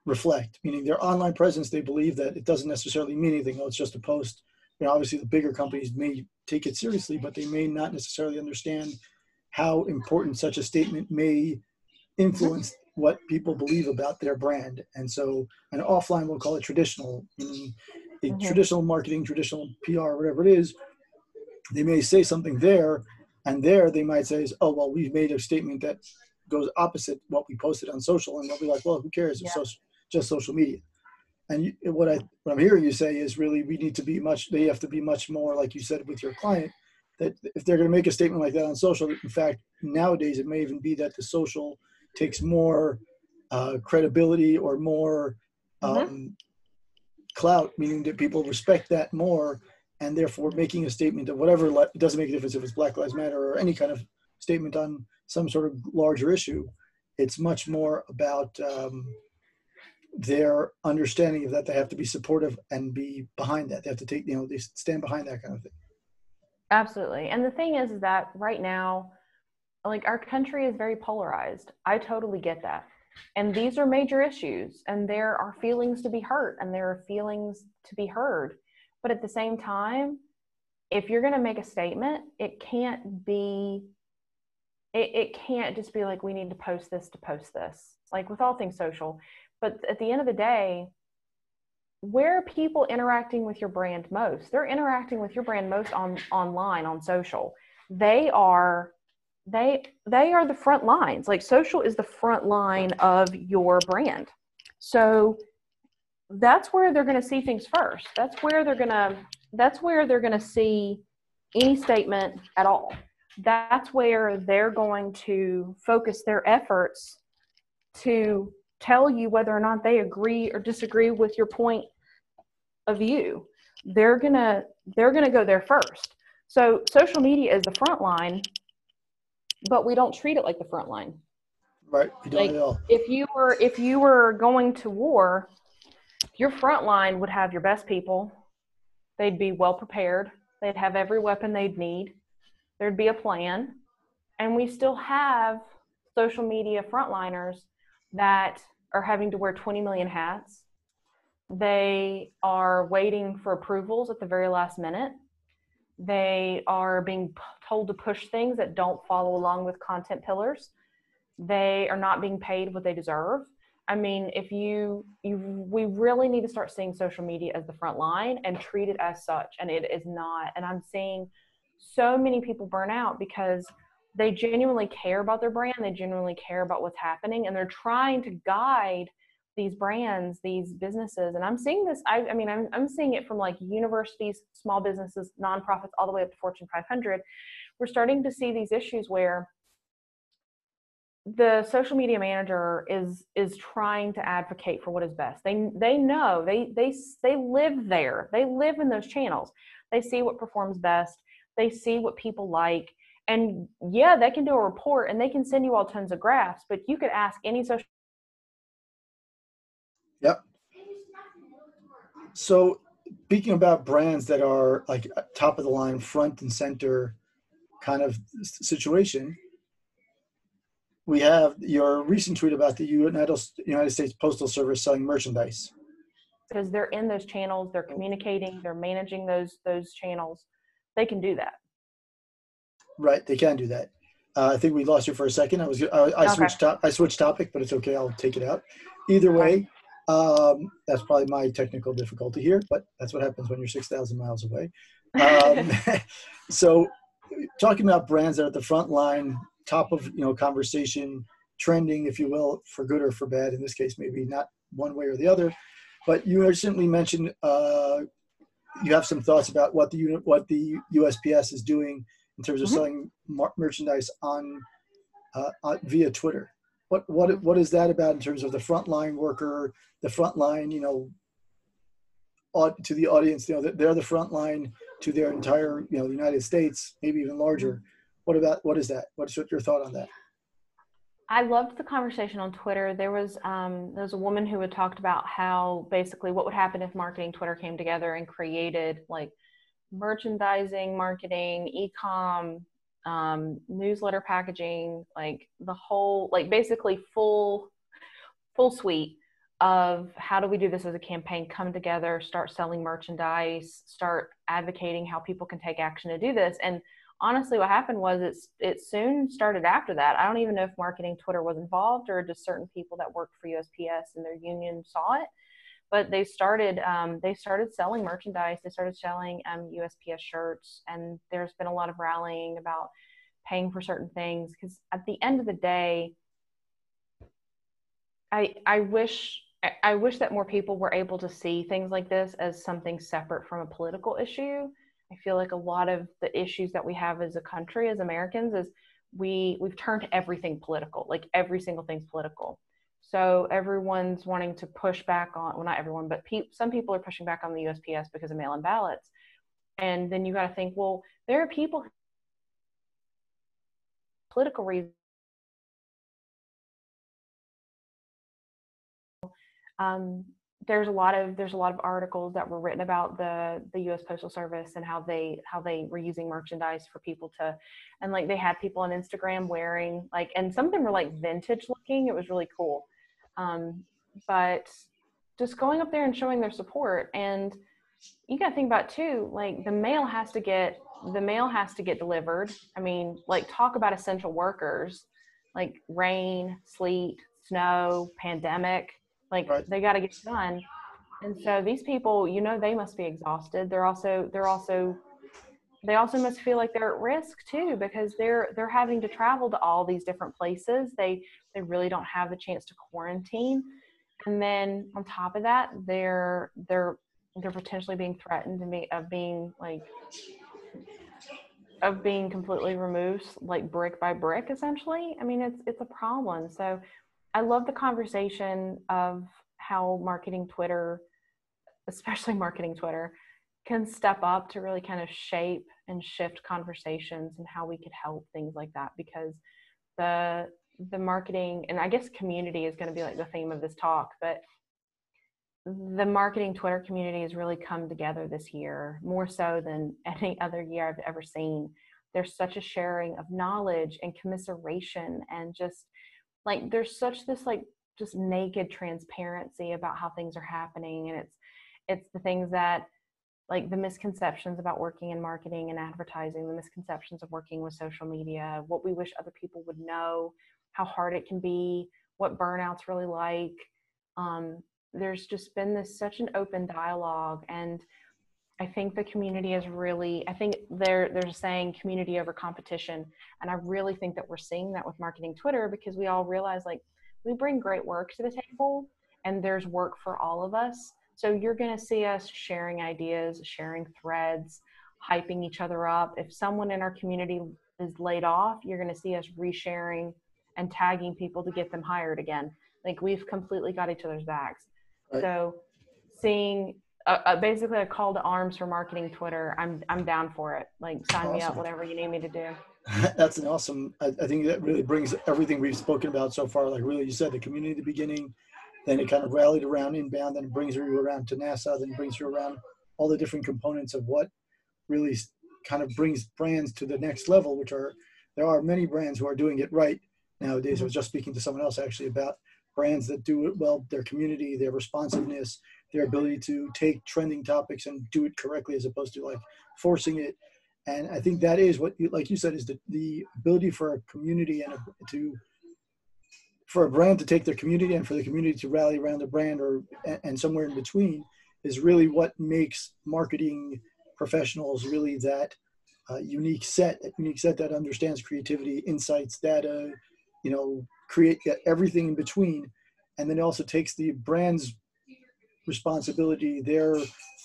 reflect. Meaning their online presence, they believe that it doesn't necessarily mean anything. Oh, it's just a post. You know, obviously the bigger companies may take it seriously, but they may not necessarily understand how important such a statement may influence what people believe about their brand. And so, an offline, we'll call it traditional, meaning mm-hmm. traditional marketing, traditional PR, whatever it is. They may say something there, and there they might say, "Oh, well, we've made a statement that goes opposite what we posted on social," and they'll be like, "Well, who cares? It's yeah. so, just social media." And you, what I what I'm hearing you say is really we need to be much. They have to be much more like you said with your client. That if they're going to make a statement like that on social, in fact, nowadays it may even be that the social takes more uh, credibility or more mm-hmm. um, mm-hmm. clout, meaning that people respect that more, and therefore making a statement of whatever it doesn't make a difference if it's Black Lives Matter or any kind of statement on some sort of larger issue. It's much more about um, their understanding of that they have to be supportive and be behind that. They have to take, you know, they stand behind that kind of thing. Absolutely. And the thing is, is that right now, like our country is very polarized. I totally get that. And these are major issues, and there are feelings to be hurt, and there are feelings to be heard. But at the same time, if you're going to make a statement, it can't be, it, it can't just be like, we need to post this to post this. Like with all things social. But at the end of the day, where are people interacting with your brand most? They're interacting with your brand most on online, on social. They are they they are the front lines like social is the front line of your brand so that's where they're going to see things first that's where they're going to that's where they're going to see any statement at all that's where they're going to focus their efforts to tell you whether or not they agree or disagree with your point of view they're going to they're to go there first so social media is the front line but we don't treat it like the front line. Right. like if you were if you were going to war, your front line would have your best people. They'd be well prepared. They'd have every weapon they'd need. There'd be a plan. And we still have social media frontliners that are having to wear 20 million hats. They are waiting for approvals at the very last minute. They are being told to push things that don't follow along with content pillars. They are not being paid what they deserve. I mean, if you you we really need to start seeing social media as the front line and treat it as such, and it is not. And I'm seeing so many people burn out because they genuinely care about their brand, they genuinely care about what's happening, and they're trying to guide these brands, these businesses. And I'm seeing this, I, I mean, I'm, I'm seeing it from like universities, small businesses, nonprofits, all the way up to Fortune 500. We're starting to see these issues where the social media manager is is trying to advocate for what is best. They they know they they they live there. They live in those channels. They see what performs best. They see what people like and yeah they can do a report and they can send you all tons of graphs but you could ask any social Yep. So speaking about brands that are like uh, top of the line, front and center kind of situation, we have your recent tweet about the United States Postal Service selling merchandise. Because they're in those channels, they're communicating, they're managing those those channels. They can do that. Right, they can do that. Uh, I think we lost you for a second. I was I, I okay. switched top, I switched topic, but it's okay. I'll take it out. Either way, um, that's probably my technical difficulty here, but that's what happens when you're 6,000 miles away. Um, so, talking about brands that are at the front line, top of you know conversation, trending, if you will, for good or for bad. In this case, maybe not one way or the other. But you recently mentioned uh, you have some thoughts about what the unit, what the USPS is doing in terms of Mhm. selling mar- merchandise on, uh, on via Twitter. What what what is that about in terms of the frontline worker, the frontline, you know, aud- to the audience, you know, they're the front line to their entire, you know, the United States, maybe even larger. What about what is that? What's your thought on that? I loved the conversation on Twitter. There was um, there was a woman who had talked about how basically what would happen if marketing Twitter came together and created like merchandising, marketing, e-com, um, newsletter packaging, like the whole like basically full full suite of how do we do this as a campaign come together start selling merchandise start advocating how people can take action to do this. And honestly what happened was it's it soon started after that. I don't even know if marketing twitter was involved or just certain people that worked for usps and their union saw it but they started um, they started selling merchandise they started selling um, usps shirts and there's been a lot of rallying about paying for certain things because at the end of the day i i wish I- I wish that more people were able to see things like this as something separate from a political issue. I feel like a lot of the issues that we have as a country, as Americans, is we we've turned everything political. Like every single thing's political. So everyone's wanting to push back on well, not everyone, but pe- some people are pushing back on the USPS because of mail-in ballots. And then you got to think, well, there are people political reasons um, there's a lot of there's a lot of articles that were written about the the U.S. Postal Service and how they how they were using merchandise for people to, and like they had people on Instagram wearing like, and some of them were like vintage looking. It was really cool, um, but just going up there and showing their support and you got to think about too like the mail has to get the mail has to get delivered. I mean like talk about essential workers like rain sleet snow pandemic like Right. they got to get done. And so these people you know they must be exhausted. They're also they're also they also must feel like they're at risk too because they're they're having to travel to all these different places. They they really don't have the chance to quarantine. And then on top of that they're they're they're potentially being threatened to be of being like of being completely removed like brick by brick essentially. I mean it's it's a problem. So i love the conversation of how marketing twitter especially marketing twitter can step up to really kind of shape and shift conversations and how we could help things like that because the the marketing and i guess community is going to be like the theme of this talk but the marketing Twitter community has really come together this year, more so than any other year I've ever seen. There's such a sharing of knowledge and commiseration, and just like there's such this like just naked transparency about how things are happening, and it's it's the things that like the misconceptions about working in marketing and advertising, the misconceptions of working with social media, what we wish other people would know, how hard it can be, what burnout's really like. Um, there's just been this such an open dialogue and i think the community is really i think they're they're saying community over competition and i really think that we're seeing that with marketing twitter because we all realize like we bring great work to the table and there's work for all of us so you're going to see us sharing ideas sharing threads hyping each other up if someone in our community is laid off you're going to see us resharing and tagging people to get them hired again like we've completely got each other's backs Right. so seeing uh, uh, basically a call to arms for marketing Twitter, I'm I'm down for it. Like sign me up, whatever you need me to do. That's an awesome. I, I think that really brings everything we've spoken about so far. Like really, you said the community at the beginning, then it kind of rallied around inbound, then it brings you around to NASA, then it brings you around all the different components of what really kind of brings brands to the next level. Which are there are many brands who are doing it right nowadays. I was mm-hmm. just speaking to someone else actually about brands that do it well, their community, their responsiveness, their ability to take trending topics and do it correctly as opposed to like forcing it. And I think that is what, you, like you said, is the, the ability for a community and a, to for a brand to take their community and for the community to rally around the brand or and somewhere in between is really what makes marketing professionals really that uh, unique set, that unique set that understands creativity, insights, data, you know, create everything in between, and then it also takes the brand's responsibility, their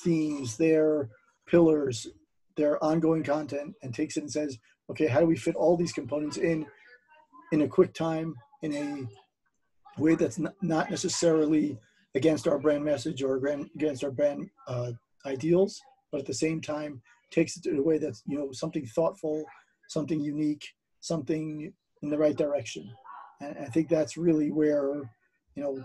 themes, their pillars their ongoing content and takes it and says, okay, how do we fit all these components in in a quick time in a way that's not necessarily against our brand message or against our brand uh, ideals, but at the same time takes it in a way that's you know something thoughtful, something unique, something in the right direction. And I think that's really where you know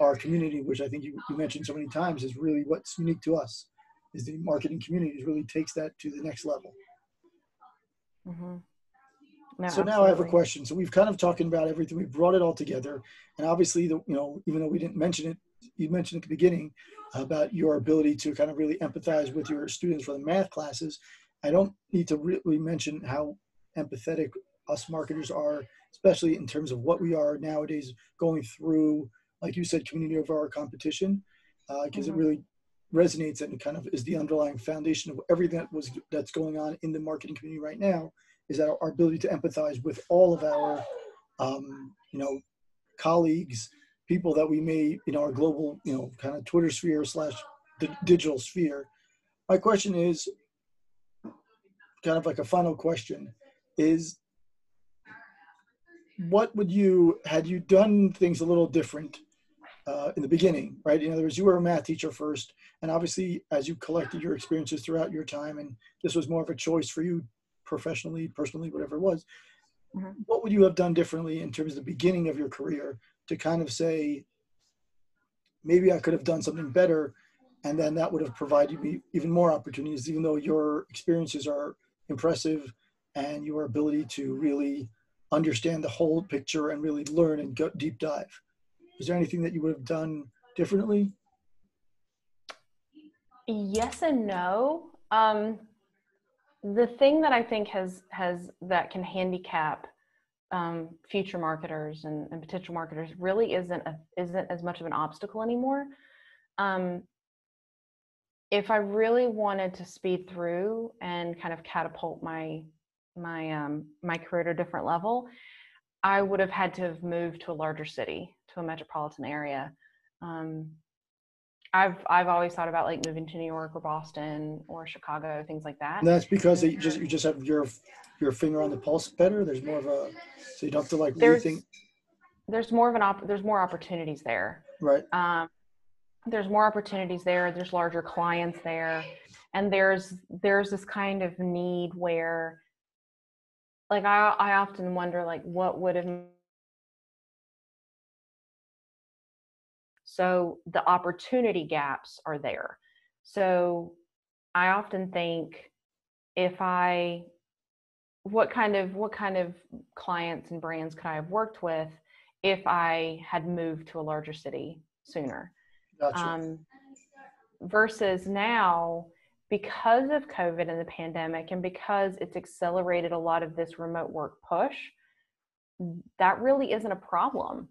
our community, which I think you, you mentioned so many times, is really what's unique to us. Is the marketing community really takes that to the next level. Mm-hmm. No, so absolutely. now I have a question. So we've kind of talking about everything. We brought it all together, and obviously, the, you know, even though we didn't mention it, you mentioned at the beginning about your ability to kind of really empathize with your students for the math classes. I don't need to really mention how empathetic us marketers are, especially in terms of what we are nowadays going through, like you said, community over our competition, because uh, mm-hmm. it really resonates and kind of is the underlying foundation of everything that was that's going on in the marketing community right now is that our ability to empathize with all of our um, you know colleagues people that we may you know our global you know kind of twitter sphere slash digital sphere. My question is kind of like a final question is what would you had you done things a little different uh, in the beginning right? In other words you were a math teacher first and obviously as you collected your experiences throughout your time and this was more of a choice for you professionally, personally, whatever it was, mm-hmm. what would you have done differently in terms of the beginning of your career to kind of say, maybe I could have done something better, and then that would have provided me even more opportunities, even though your experiences are impressive and your ability to really understand the whole picture and really learn and go deep dive. Is there anything that you would have done differently? Yes and no. Um, the thing that I think has has that can handicap um, future marketers and, and, potential marketers really isn't a, isn't as much of an obstacle anymore. Um, if I really wanted to speed through and kind of catapult my my um, my career to a different level, I would have had to have moved to a larger city, to a metropolitan area. Um, I've I've always thought about like moving to New York or Boston or Chicago, things like that. And that's because you just you just have your your finger on the pulse better. There's more of a so you don't have to like there's, rethink. There's more of an op. There's more opportunities there. Right. Um, there's more opportunities there. There's larger clients there, and there's there's this kind of need where, like I I often wonder like what would have So the opportunity gaps are there. So I often think if I what kind of what kind of clients and brands could I have worked with if I had moved to a larger city sooner? Gotcha. Um, versus now, because of COVID and the pandemic, and because it's accelerated a lot of this remote work push, that really isn't a problem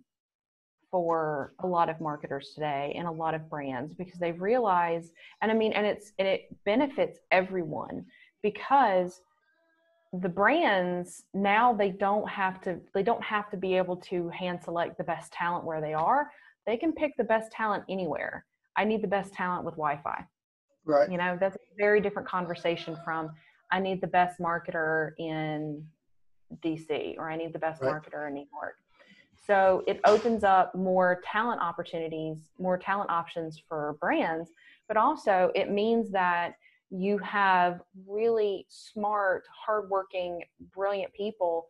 for a lot of marketers today and a lot of brands because they've realized and i mean and it's and it benefits everyone because the brands now they don't have to they don't have to be able to hand select the best talent where they are. They can pick the best talent anywhere. I need the best talent with wi-fi. Right. You know that's a very different conversation from i need the best marketer in dc or i need the best right. marketer in new york so it opens up more talent opportunities, more talent options for brands, but also it means that you have really smart, hardworking, brilliant people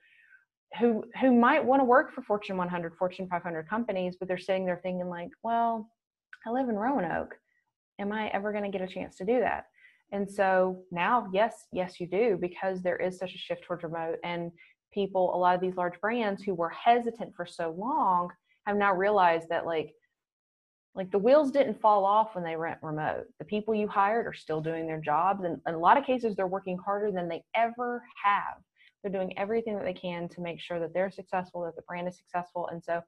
who who might want to work for Fortune 100, Fortune 500 companies, but they're sitting there thinking like, well, I live in Roanoke. Am I ever going to get a chance to do that? And so now, yes, yes, you do because there is such a shift towards remote, and people, a lot of these large brands who were hesitant for so long have now realized that like like the wheels didn't fall off when they went remote. The people you hired are still doing their jobs and in a lot of cases they're working harder than they ever have. They're doing everything that they can to make sure that they're successful, that the brand is successful. And so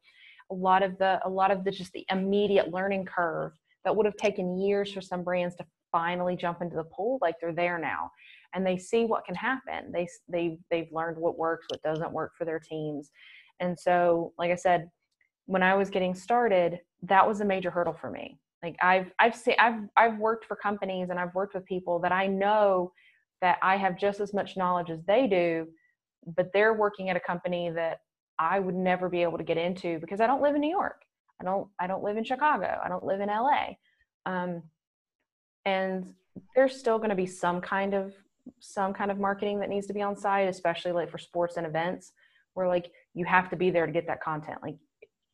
a lot of the a lot of the just the immediate learning curve that would have taken years for some brands to finally jump into the pool, like they're there now and they see what can happen. They they they've learned what works, what doesn't work for their teams. And so, like I said, when I was getting started, that was a major hurdle for me. Like I've I've seen I've I've worked for companies and I've worked with people that I know that I have just as much knowledge as they do, but they're working at a company that I would never be able to get into because I don't live in New York. I don't I don't live in Chicago. I don't live in LA. Um, and there's still going to be some kind of some kind of marketing that needs to be on site, especially like for sports and events where like you have to be there to get that content. Like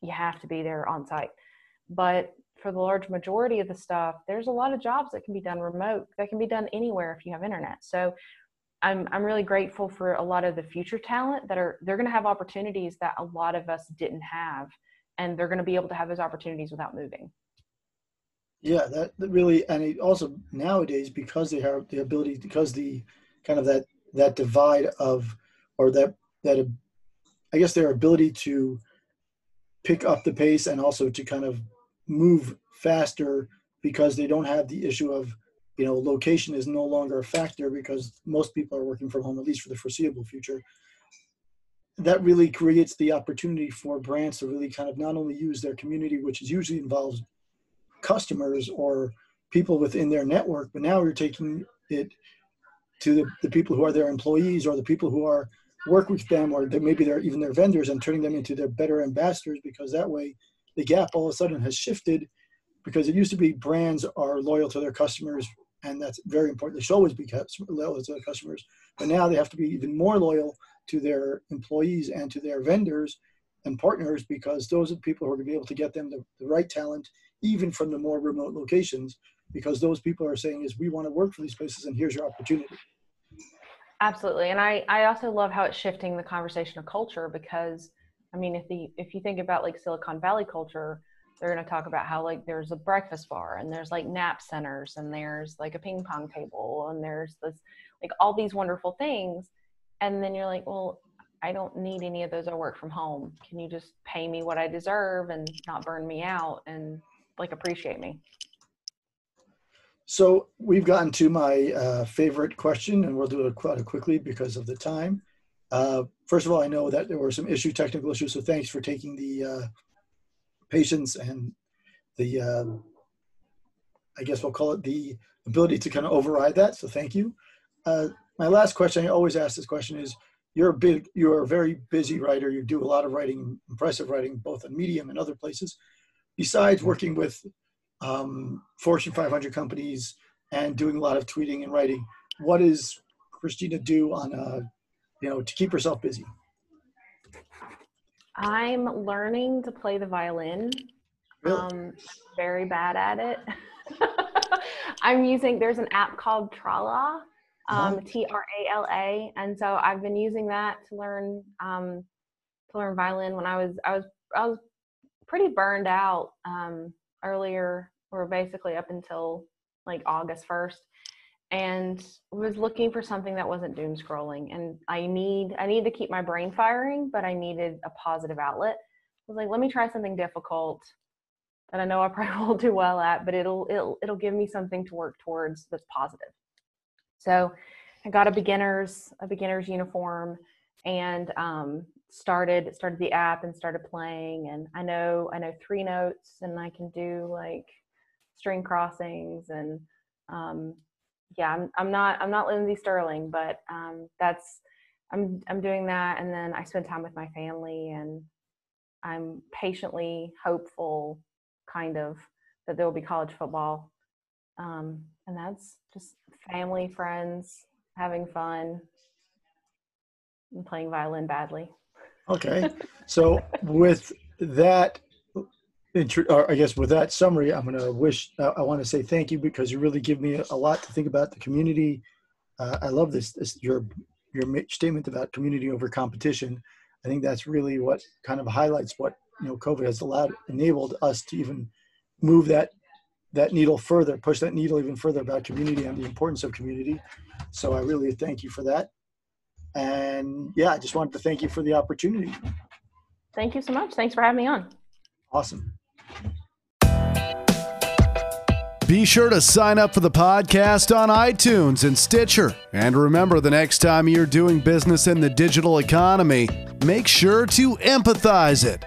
you have to be there on site. But for the large majority of the stuff, there's a lot of jobs that can be done remote, that can be done anywhere if you have internet. So I'm I'm really grateful for a lot of the future talent that are they're going to have opportunities that a lot of us didn't have, and they're going to be able to have those opportunities without moving. Yeah, that, really, and it also nowadays because they have the ability, because the kind of that that divide of, or that that I guess their ability to pick up the pace and also to kind of move faster because they don't have the issue of you know location is no longer a factor because most people are working from home at least for the foreseeable future. That really creates the opportunity for brands to really kind of not only use their community which is usually involves customers or people within their network but now you're taking it to the, the people who are their employees or the people who are work with them or maybe they're even their vendors and turning them into their better ambassadors because that way the gap all of a sudden has shifted because it used to be brands are loyal to their customers and that's very important. They should always be loyal to their customers, but now they have to be even more loyal to their employees and to their vendors and partners because those are the people who are going to be able to get them the, the right talent, even from the more remote locations, because those people are saying is we want to work for these places and here's your opportunity. Absolutely, and I I also love how it's shifting the conversation of culture because I mean if the if you think about like Silicon Valley culture they're going to talk about how like there's a breakfast bar and there's like nap centers and there's like a ping pong table and there's this like all these wonderful things and then you're like well i don't need any of those i work from home can you just pay me what i deserve and not burn me out and like appreciate me so we've gotten to my uh, favorite question and we'll do it quite quickly because of the time uh, first of all i know that there were some issue technical issues so thanks for taking the uh, patience and the, uh, I guess we'll call it the ability to kind of override that. So thank you. Uh, my last question, I always ask this question is, you're a big, you're a very busy writer. You do a lot of writing, impressive writing, both on Medium and other places. Besides working with um, Fortune 500 companies and doing a lot of tweeting and writing, what does Christina do on, a, you know, to keep herself busy? I'm learning to play the violin. Really? Um, very bad at it. I'm using, there's an app called Trala, um. T R A L A. And so I've been using that to learn, um, to learn violin when I was, I was, I was pretty burned out, um, earlier or basically up until like August 1st and was looking for something that wasn't doom scrolling and i need i need to keep my brain firing but i needed a positive outlet. I was like let me try something difficult that i know i probably won't do well at but it'll it'll it'll give me something to work towards that's positive. So i got a beginners a beginners uniform and um, started started the app and started playing and i know i know three notes and i can do like string crossings and um, yeah, I'm, I'm not I'm not Lindsey Stirling but um, that's I'm I'm doing that, and then I spend time with my family, and I'm patiently hopeful, kind of, that there will be college football, um, and that's just family, friends, having fun, and playing violin badly. Okay, so with that I guess with that summary, I'm going to wish, uh, I want to say thank you because you really give me a lot to think about the community. Uh, I love this, this, your, your statement about community over competition. I think that's really what kind of highlights what, you know, COVID has allowed, enabled us to even move that, that needle further, push that needle even further about community and the importance of community. So I really thank you for that. And yeah, I just wanted to thank you for the opportunity. Thank you so much. Thanks for having me on. Awesome. Be sure to sign up for the podcast on iTunes and Stitcher. And remember, the next time you're doing business in the digital economy, make sure to empathize it.